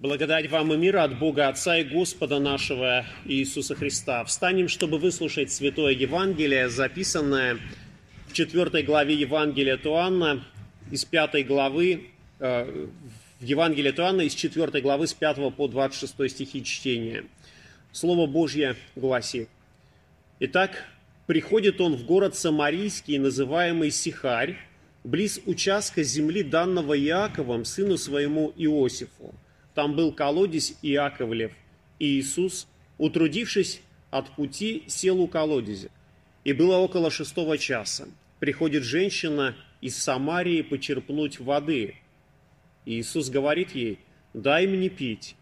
Благодать вам и мир от Бога Отца и Господа нашего Иисуса Христа. Встанем, чтобы выслушать Святое Евангелие, записанное в 4 главе Евангелия Туанна, из 5 главы, э, в Евангелии Туанна, из 4 главы с 5 по 26 стихи чтения. Слово Божье гласит. Итак, приходит он в город Самарийский, называемый Сихарь, близ участка земли данного Иаковом, сыну своему Иосифу – там был колодец Иаковлев, и Иисус, утрудившись от пути, сел у колодезя. И было около шестого часа. Приходит женщина из Самарии почерпнуть воды. И Иисус говорит ей, дай мне пить.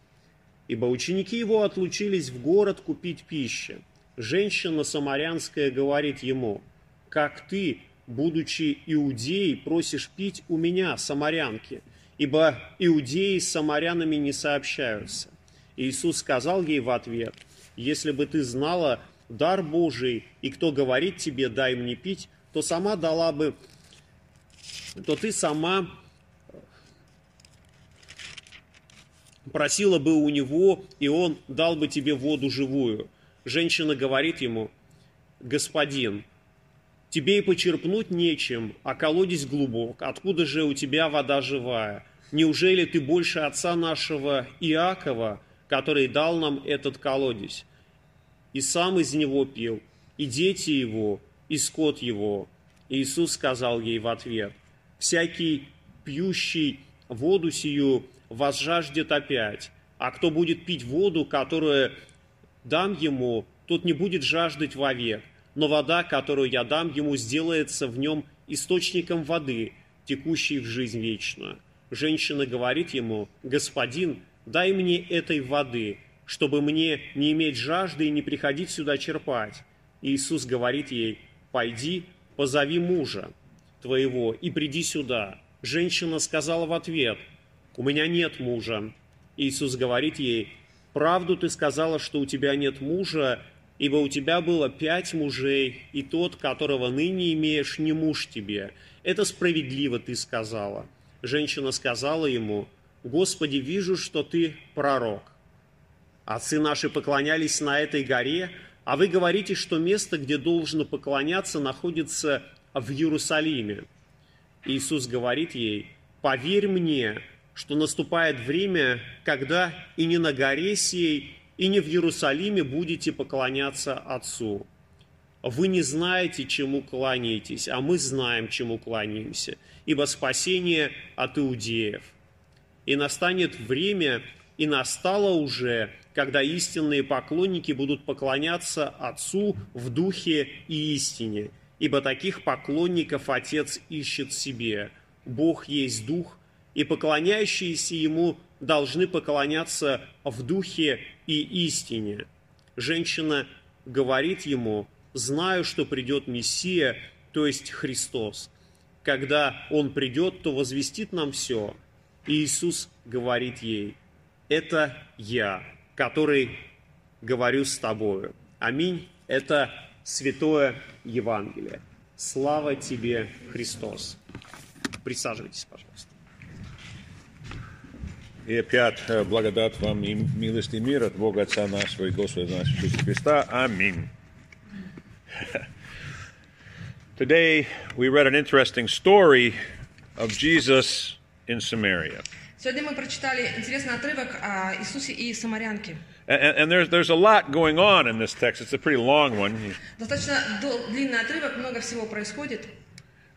Ибо ученики его отлучились в город купить пищу. Женщина самарянская говорит ему, как ты, будучи иудеей, просишь пить у меня, самарянки – ибо иудеи с самарянами не сообщаются. Иисус сказал ей в ответ, если бы ты знала дар Божий, и кто говорит тебе, дай мне пить, то сама дала бы, то ты сама просила бы у него, и он дал бы тебе воду живую. Женщина говорит ему, господин, тебе и почерпнуть нечем, а колодец глубок, откуда же у тебя вода живая? Неужели ты больше отца нашего Иакова, который дал нам этот колодец? И сам из него пил, и дети его, и скот его. Иисус сказал ей в ответ, «Всякий пьющий воду сию возжаждет опять, а кто будет пить воду, которую дам ему, тот не будет жаждать вовек, но вода, которую я дам ему, сделается в нем источником воды, текущей в жизнь вечную». Женщина говорит ему, «Господин, дай мне этой воды, чтобы мне не иметь жажды и не приходить сюда черпать». Иисус говорит ей, «Пойди, позови мужа твоего и приди сюда». Женщина сказала в ответ, «У меня нет мужа». Иисус говорит ей, «Правду ты сказала, что у тебя нет мужа, ибо у тебя было пять мужей, и тот, которого ныне имеешь, не муж тебе. Это справедливо ты сказала». Женщина сказала ему, «Господи, вижу, что ты пророк. Отцы наши поклонялись на этой горе, а вы говорите, что место, где должно поклоняться, находится в Иерусалиме». Иисус говорит ей, «Поверь мне, что наступает время, когда и не на горе сей, и не в Иерусалиме будете поклоняться Отцу. Вы не знаете, чему кланяетесь, а мы знаем, чему кланяемся, ибо спасение от иудеев. И настанет время, и настало уже, когда истинные поклонники будут поклоняться Отцу в духе и истине, ибо таких поклонников Отец ищет себе. Бог есть Дух, и поклоняющиеся Ему должны поклоняться в духе и истине. Женщина говорит Ему, знаю, что придет Мессия, то есть Христос когда Он придет, то возвестит нам все. И Иисус говорит ей, это я, который говорю с тобою. Аминь. Это Святое Евангелие. Слава тебе, Христос. Присаживайтесь, пожалуйста. И опять э, благодать вам и милость и мир от Бога Отца нашего и Господа нашего Иисуса Христа. Аминь. Today, we read an interesting story of Jesus in Samaria. Сегодня мы прочитали интересный отрывок о Иисусе и самарянке. And, and there's, there's a lot going on in this text. It's a pretty long one. Достаточно длинный отрывок, много всего происходит.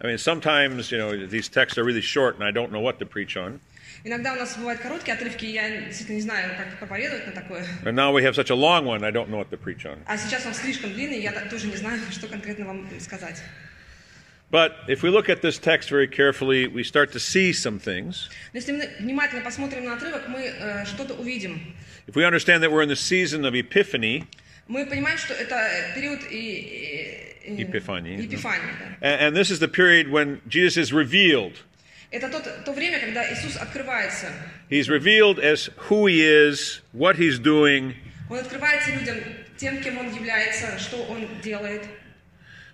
I mean, sometimes, you know, these texts are really short and I don't know what to preach on. Иногда у нас бывают короткие отрывки, и я действительно не знаю, как проповедовать на такое. And now we have such a long one, I don't know what to preach on. А сейчас он слишком длинный, я тоже не знаю, что конкретно вам сказать. But if we look at this text very carefully, we start to see some things. Если мы внимательно посмотрим на отрывок, мы э, что-то увидим. If we understand that we're in the season of Epiphany, мы понимаем, что это период и, и, Епифании. Епифании да. and, and this is the period when Jesus is revealed. Это тот, то время, когда Иисус открывается. He's revealed as who he is, what he's doing. Он открывается людям тем, кем он является, что он делает.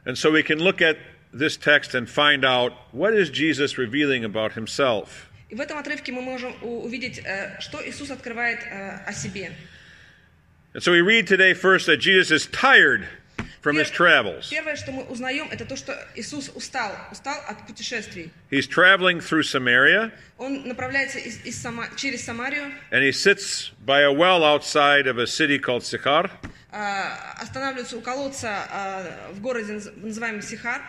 And so we can look at this text and find out what is Jesus revealing about himself. И в этом отрывке мы можем у- увидеть, э, что Иисус открывает э, о себе. And so we read today first that Jesus is tired from his travels. Первое, что мы узнаем, это то, что Иисус устал, устал от путешествий. He's traveling through Samaria, Он направляется из- из Сама- через Самарию, and he sits by a well outside of a city called Sychar. а, останавливается у колодца а, в городе, наз- называемом Сихар.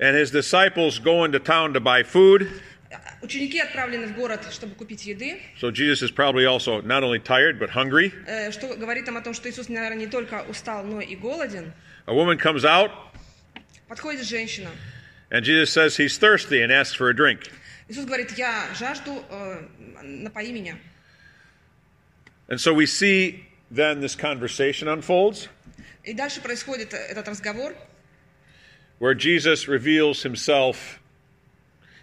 And his disciples go into town to buy food. А, Ученики отправлены в город, чтобы купить еды, So Jesus is probably also not only tired, but hungry. э, что говорит нам о том, что Иисус, наверное, не только устал, но и голоден. A woman comes out, Подходит женщина. and Jesus says he's thirsty and asks for a drink. Иисус говорит, я жажду, э, напои меня. And so we see then this conversation unfolds И дальше происходит э, этот разговор, where Jesus reveals himself.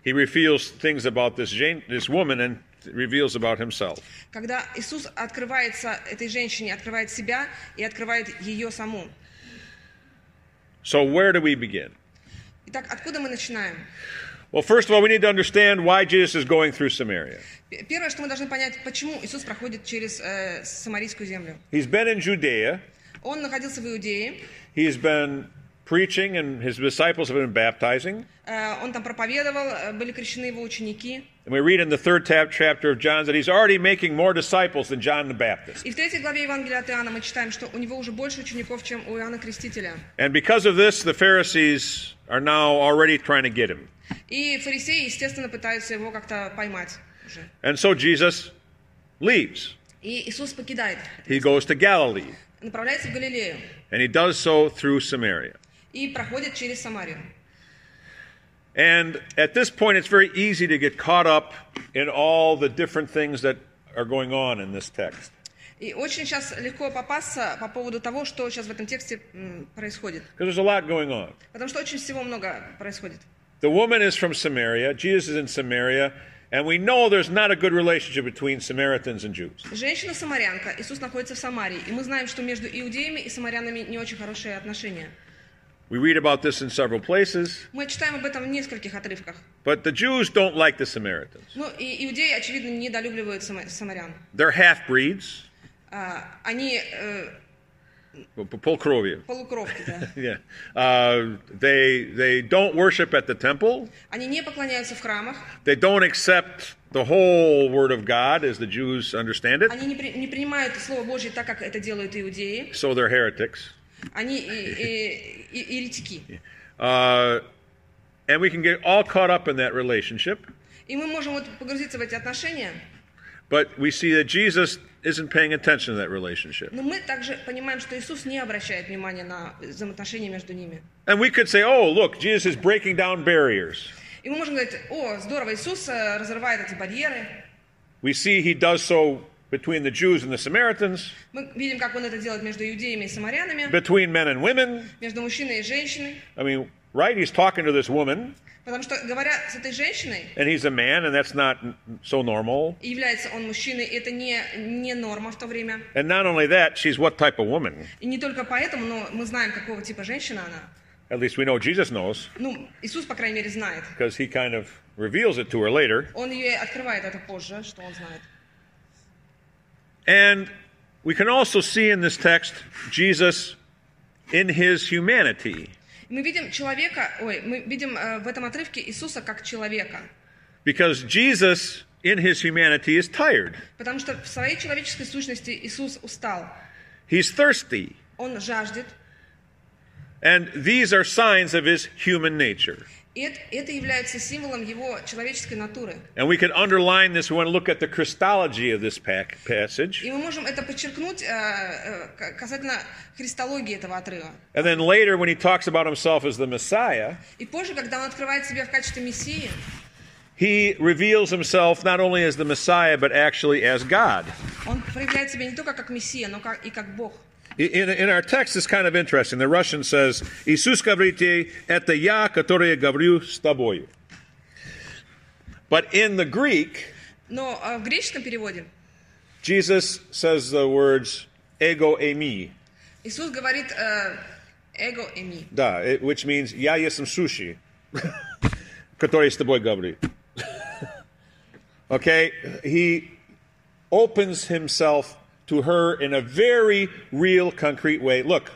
He reveals things about this, Jane, this woman and reveals about himself. когда Иисус открывается этой женщине, открывает себя и открывает ее саму. So, where do we begin? Итак, откуда мы начинаем? Well, first of all, we need to understand why Jesus is going through Samaria. П- Первое, что мы должны понять, почему Иисус проходит через э, Самарийскую землю. He's been in Judea, Он находился в Иудее, he's been preaching, and his disciples have been baptizing. э, он там проповедовал, э, были крещены его ученики. And we read in the third tab, chapter of John that he's already making more disciples than John the Baptist. И в третьей главе Евангелия от Иоанна мы читаем, что у него уже больше учеников, чем у Иоанна Крестителя. And because of this, the Pharisees are now already trying to get him. И фарисеи, естественно, пытаются его как-то поймать уже. And so Jesus leaves. И Иисус покидает, He goes to Galilee, направляется в Галилею and he does so through Samaria. И проходит через Самарию. And at this point, it's very easy to get caught up in all the different things that are going on in this text. И очень сейчас легко попасться по поводу того, что сейчас в этом тексте происходит. Because there's a lot going on. Потому что очень всего много происходит. The woman is from Samaria, Jesus is in Samaria, and we know there's not a good relationship between Samaritans and Jews. Женщина-самарянка, Иисус находится в Самарии, и мы знаем, что между иудеями и самарянами не очень хорошие отношения. We read about this in several places, Мы читаем об этом в нескольких отрывках. but the Jews don't like the Samaritans. Ну, и иудеи, очевидно, недолюбливают сама- самарян. They're half breeds. А, они э, Polkrovia. полукровки, да. Yeah. Uh, they, they don't worship at the temple. Они не поклоняются в храмах, They don't accept the whole Word of God as the Jews understand it. они не, при- не принимают Слово Божье так, как это делают иудеи. So they're heretics. Они и, и- и- еретики. Uh, and we can get all caught up in that relationship. И мы можем вот погрузиться в эти отношения, But we see that Jesus isn't paying attention to that relationship. но мы также понимаем, что Иисус не обращает внимания на взаимоотношения между ними. And we could say, oh, look, Jesus is breaking down barriers. И мы можем говорить, о, здорово, Иисус э, разрывает эти барьеры. We see he does so between the Jews and the Samaritans, Мы видим, как Он это делает между иудеями и самарянами, between men and women. между мужчиной и женщиной. I mean, right? He's talking to this woman, Потому что, говоря с этой женщиной, and he's a man, and that's not so normal. и является он мужчиной, и это не, не норма в то время. And not only that, she's what type of woman? И не только поэтому, но мы знаем, какого типа женщина она. At least we know Jesus knows, Ну, Иисус, по крайней мере, знает. because he kind of reveals it to her later. Он ее открывает это позже, что он знает. And we can also see in this text Jesus in his humanity, И Мы видим человека, ой, мы видим э, в этом отрывке Иисуса как человека. because Jesus in his humanity is tired. Потому что в своей человеческой сущности Иисус устал. He's thirsty. Он жаждет. And these are signs of his human nature. Это, является символом его человеческой натуры. And we can underline this. We want to look at the Christology of this passage. И мы можем это подчеркнуть э, э, касательно христологии этого отрыва. And then later, when he talks about himself as the Messiah, И позже, когда он открывает себя в качестве Мессии, he reveals himself not only as the Messiah, but actually as God. он проявляет себя не только как Мессия, но и как Бог. in, in our text is kind of interesting. The Russian says, Isus Gavriti, это я, который говорю с тобою. But in the Greek, Но в переводе Jesus says the words ego eimi. Иисус говорит э, ego eimi. Да, э, which means я ем суши, который с тобой говорит. Okay, he opens himself to her in a very real, concrete way. Look,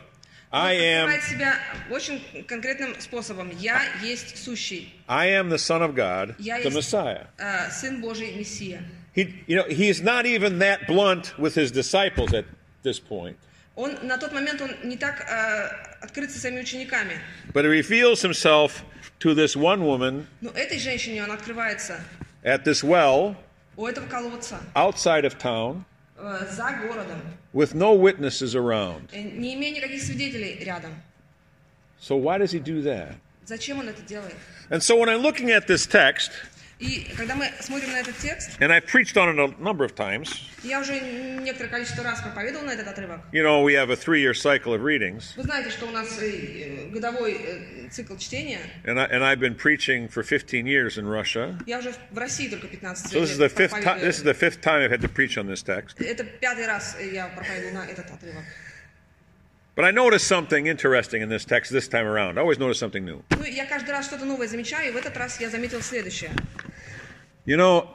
I am, Открывает себя очень конкретным способом. Я есть сущий, I am the Son of God, Я the есть- Messiah. э, Сын Божий, Мессия. He, you know, he's not even that blunt with his disciples at this point, Он на тот момент он не так э, открыт со своими учениками. but he reveals himself to this one woman Но этой женщине он открывается at this well у этого колодца, outside of town э, за городом, with no witnesses around. э, не имея никаких свидетелей рядом. So why does he do that? Зачем он это делает? And so when I'm looking at this text, И когда мы смотрим на этот текст, and I've preached on it a number of times, я уже некоторое количество раз проповедовал на этот отрывок. you know, we have a three-year cycle of readings, Вы знаете, что у нас э, э, годовой э, цикл чтения. and, I, and I've been preaching for 15 years in Russia. Я уже в России только 15 So this is the лет fifth time. проповедую. This is the fifth time I've had to preach on this text. Это пятый раз я проповедую на этот отрывок. But I noticed something interesting in this text this time around. I always notice something new. Ну, я каждый раз что-то новое замечаю, и в этот раз я заметил следующее. You know,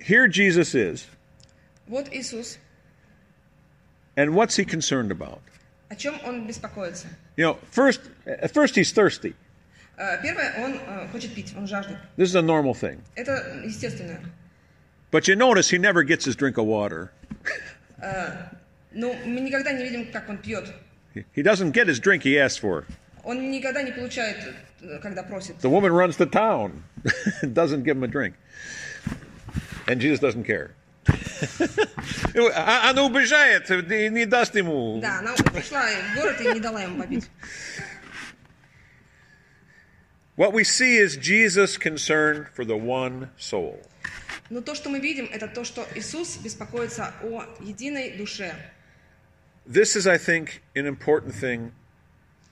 here Jesus is, Вот Иисус, and what's he concerned about? о чем он беспокоится? You know, first, at first he's thirsty. Э, Первое, он э, хочет пить, он жаждет. This is a normal thing. Это естественно. But you notice he never gets his drink of water. Но мы никогда не видим, как он пьет. He- doesn't get his drink he asks for. Он никогда не получает, э, когда просит. The woman runs to town, doesn't give him a drink. And Jesus doesn't care. А- Она убежает не даст ему. Да, она ушла в город и не дала ему попить. What we see is Jesus' concern for the one soul. Но то, что мы видим, это то, что Иисус беспокоится о единой душе. This is, I think, an important thing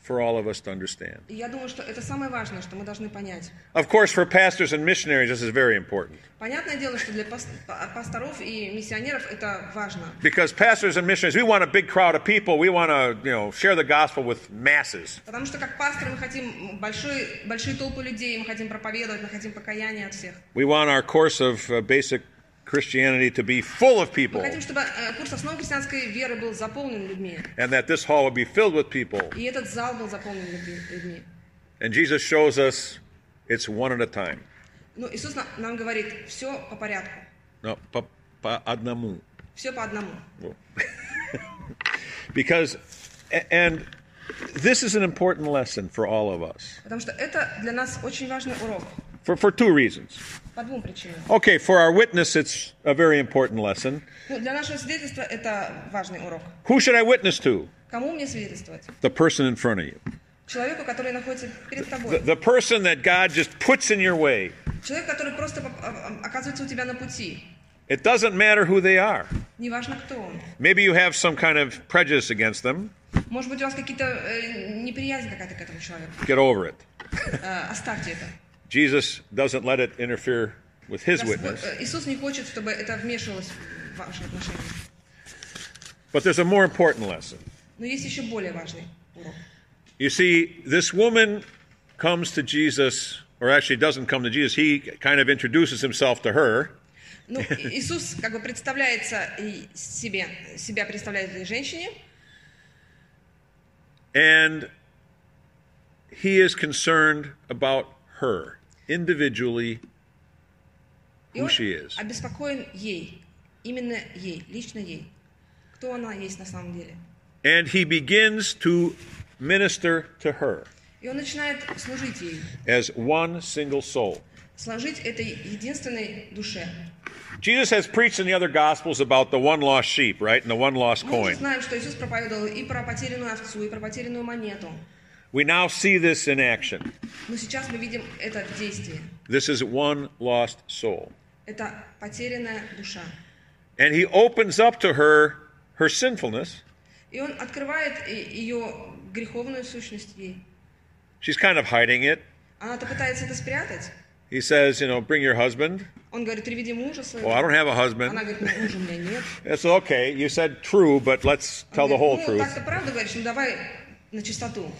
for all of us to understand. И я думаю, что это самое важное, что мы должны понять. Of course, for pastors and missionaries, this is very important Понятное дело, что для пас- па- пасторов и миссионеров это важно. because pastors and missionaries, we want a big crowd of people. We want to, you know, share the gospel with masses. Потому что как пасторы мы хотим большой, большие толпы людей, мы хотим проповедовать, мы хотим покаяния от всех. We want our course of uh, basic Christianity to be full of people, Мы хотим, чтобы э, курс основы христианской веры был заполнен людьми. and that this hall would be filled with people. И этот зал был заполнен людьми- людьми. And Jesus shows us it's one at a time. Но Иисус на- нам говорит, все по порядку, No, по, по одному. все по одному. Because, a- and this is an important lesson for all of us Потому что это для нас очень важный урок. for, for two reasons. По двум причинам. Okay, for our witness, it's a very important lesson. Ну, для нашего свидетельства это важный урок. Who should I witness to? Кому мне свидетельствовать? The person in front of you. Человеку, который находится перед The, тобой. the person that God just puts in your way. Человек, который просто поп- а- а- оказывается у тебя на пути. It doesn't matter who they are. Неважно, кто он. Maybe you have some kind of prejudice against them. Может быть, у вас какие-то э, неприязнь какая-то к этому человеку. Get over it. Э, оставьте это. Jesus doesn't let it interfere with his Господь- witness. э, Иисус не хочет, чтобы это вмешивалось в ваши отношения. But there's a more important lesson. Но есть еще более важный урок. You see, this woman comes to Jesus, or actually doesn't come to Jesus. He kind of introduces himself to her. Ну, И- Иисус как бы представляется и себе, себя представляет этой женщине, And he is concerned about her individually, и who он she is. обеспокоен ей, именно ей, лично ей. Кто она есть на самом деле. And he begins to minister to her И он начинает служить ей, as one single soul. служить этой единственной душе. Jesus has preached in the other Gospels about the one lost sheep, right? And the one lost Мы уже coin. знаем, что Иисус проповедовал и про потерянную овцу, и про потерянную монету. We now see this in action. Но сейчас мы видим это в действии. This is one lost soul. Это потерянная душа. And he opens up to her her sinfulness. И он открывает и- ее греховную сущность ей. She's kind of hiding it. Она-то пытается это спрятать. He says, you know, bring your husband. Он говорит, приведи мужа своего. Well, I don't have a Она husband. говорит, ну, мужа у меня нет. It's okay. You said true, but let's tell Он the whole говорит, ну, truth. так-то правда говоришь, ну давай на чистоту.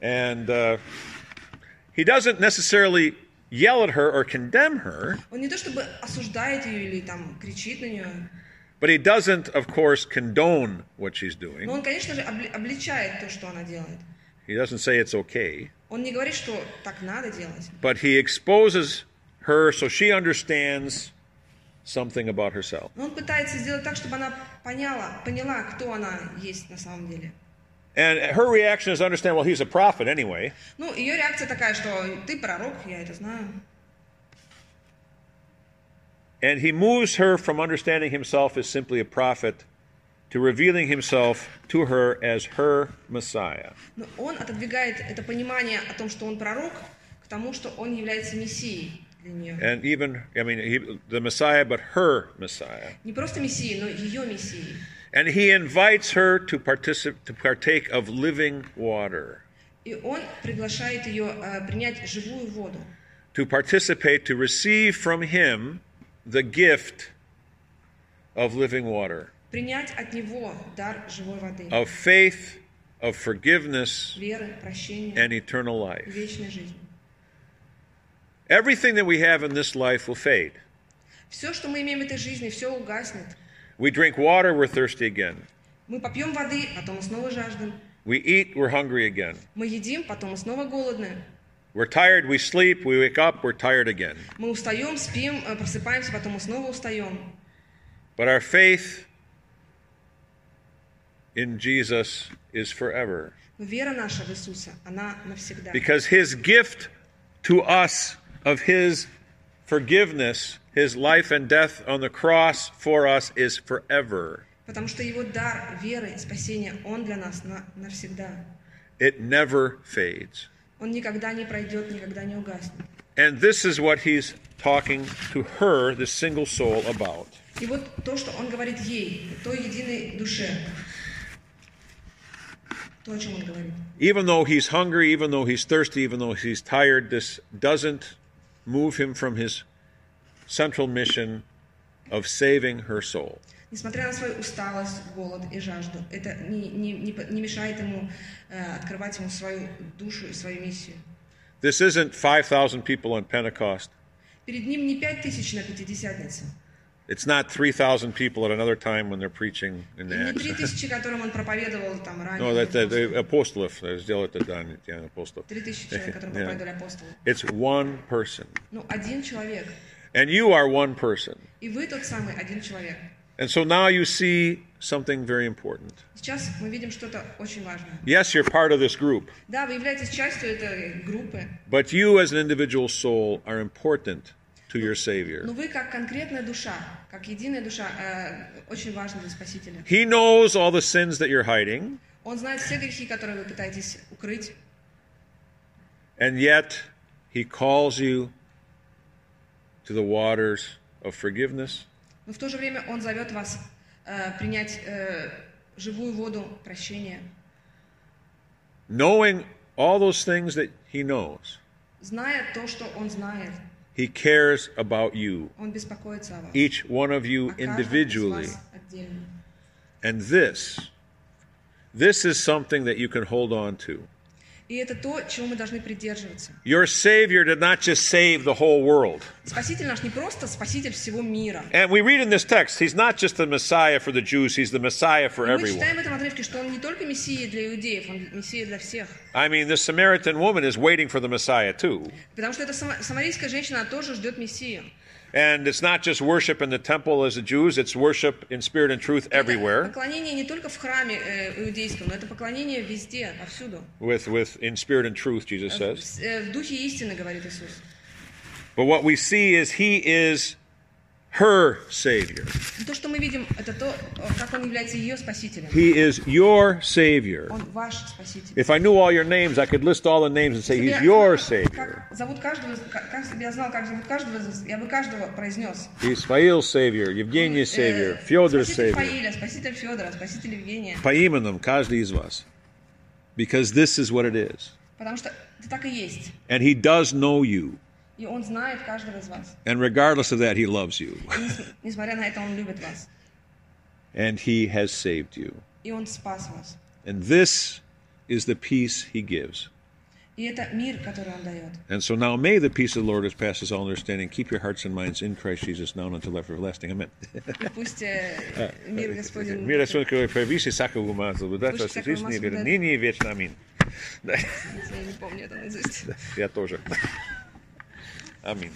And uh, he doesn't necessarily yell at her or condemn her, Он не то чтобы осуждает ее или там кричит на нее, but he doesn't, of course, condone what she's но doing. он, конечно же, обли- обличает то, что она делает. He doesn't say it's okay, Он не говорит, что так надо делать. but he exposes her so she understands something about herself. Но он пытается сделать так, чтобы она поняла, поняла, кто она есть на самом деле. And her reaction is to understand, well, he's a prophet anyway. Ну, ее реакция такая, что ты пророк, я это знаю. And he moves her from understanding himself as simply a prophet to revealing himself to her as her Messiah. Но он отодвигает это понимание о том, что он пророк, к тому, что он является мессией для нее. And even, I mean, he, the Messiah, but her Messiah. Не просто мессией, но ее мессией. And he invites her to, particip- to partake of living water, И он приглашает ее э, принять живую воду, to participate, to receive from him the gift of living water, принять от него дар живой воды, of faith, of forgiveness, веры, прощения, and eternal life. вечной жизни. Everything that we have in this life will fade. Все, что мы имеем в этой жизни, все угаснет. We drink water, we're thirsty again. Мы попьем воды, потом мы снова жаждем. We eat, we're hungry again. Мы едим, потом мы снова голодны. We're tired, we sleep, we wake up, we're tired again. Мы устаем, спим, э, просыпаемся, потом мы снова устаем. But our faith in Jesus is forever. Но вера наша в Иисуса, она навсегда. Because his gift to us of his forgiveness, his life and death on the cross for us is forever. Потому что Его дар веры, спасения, Он для нас на- навсегда. It never fades. Он никогда не пройдет, никогда не угаснет. And this is what he's talking to her, this single soul, about. И вот то, что Он говорит ей, той единой душе, то, о чем Он говорит. Even though he's hungry, even though he's thirsty, even though he's tired, this doesn't move him from his central mission of saving her soul. Несмотря на свою усталость, голод и жажду, это не, не- не по- не мешает ему э, открывать ему свою душу и свою миссию. This isn't 5,000 people on Pentecost. Перед ним не пять тысяч на Пятидесятнице, It's not 3,000 people at another time when they're preaching in и the не Acts. три тысячи, которым он проповедовал там ранее. No, that, that, the апостолов, э, сделать это, да, не- не апостолов. Три тысячи человек, которым Yeah. проповедовали апостолы. It's one person. Ну, один человек. And you are one person. И вы тот самый один человек. And so now you see something very important. Сейчас мы видим что-то очень важное. Yes, you're part of this group, Да, вы являетесь частью этой группы, but you as an individual soul are important to your Savior. но вы как конкретная душа, как единая душа, э, очень важны для Спасителя. He knows all the sins that you're hiding, Он знает все грехи, которые вы пытаетесь укрыть, and yet He calls you to the waters of forgiveness, но в то же время Он зовет вас э, принять э, живую воду прощения, knowing all those things that He knows. зная то, что Он знает. He cares about you, Он беспокоится о вас. each one of о you каждом из individually. вас отдельно. And this, this is something that you can hold on to. И это то, чего мы должны придерживаться. Your Savior did not just save the whole world. Спаситель наш не просто спаситель всего мира. And we read in this text, He's not just the Messiah for the Jews, He's the Messiah for И мы everyone. читаем в этом отрывке, что он не только мессия для иудеев, он мессия для всех. I mean, this Samaritan woman is waiting for the Messiah too. Потому что эта сама- самарийская женщина она тоже ждет мессию. And it's not just worship in the temple as the Jews, it's worship in spirit and truth everywhere. With, with, in spirit and truth, Jesus says. But what we see is he is her Savior. И то, что мы видим, это то, э, как он является ее спасителем. He is your Savior. Он ваш спаситель. If I knew all your names, I could list all the names and say, Если бы He's я your знала, Savior. Как зовут каждого, из- как, как- если бы я знал, как зовут каждого, из вас, я бы каждого произнес. Исмаил's Savior, Евгений's Savior, Э, Федор's спаситель Savior. Фаиля, спаситель Федора, спаситель Евгения. По именам каждый из вас. Because this is what it is. Потому что это так и есть. And He does know you. И он знает каждого из вас. And regardless of that, He loves you. И нес- несмотря на это, он любит вас. And He has saved you. И он спас вас. And this is the peace He gives. И это мир, который Он дает. And so now may the peace of the Lord, which passes all understanding, keep your hearts and minds in Christ Jesus now and until everlasting. Amen. И пусть э, мир Господень... Мир Господь, который превыше всякого ума, заблудать Выше вас всякого жизни, ума, веры, да. ныне и вечно. Аминь. Да, Я не помню это наизусть. я тоже. Amém.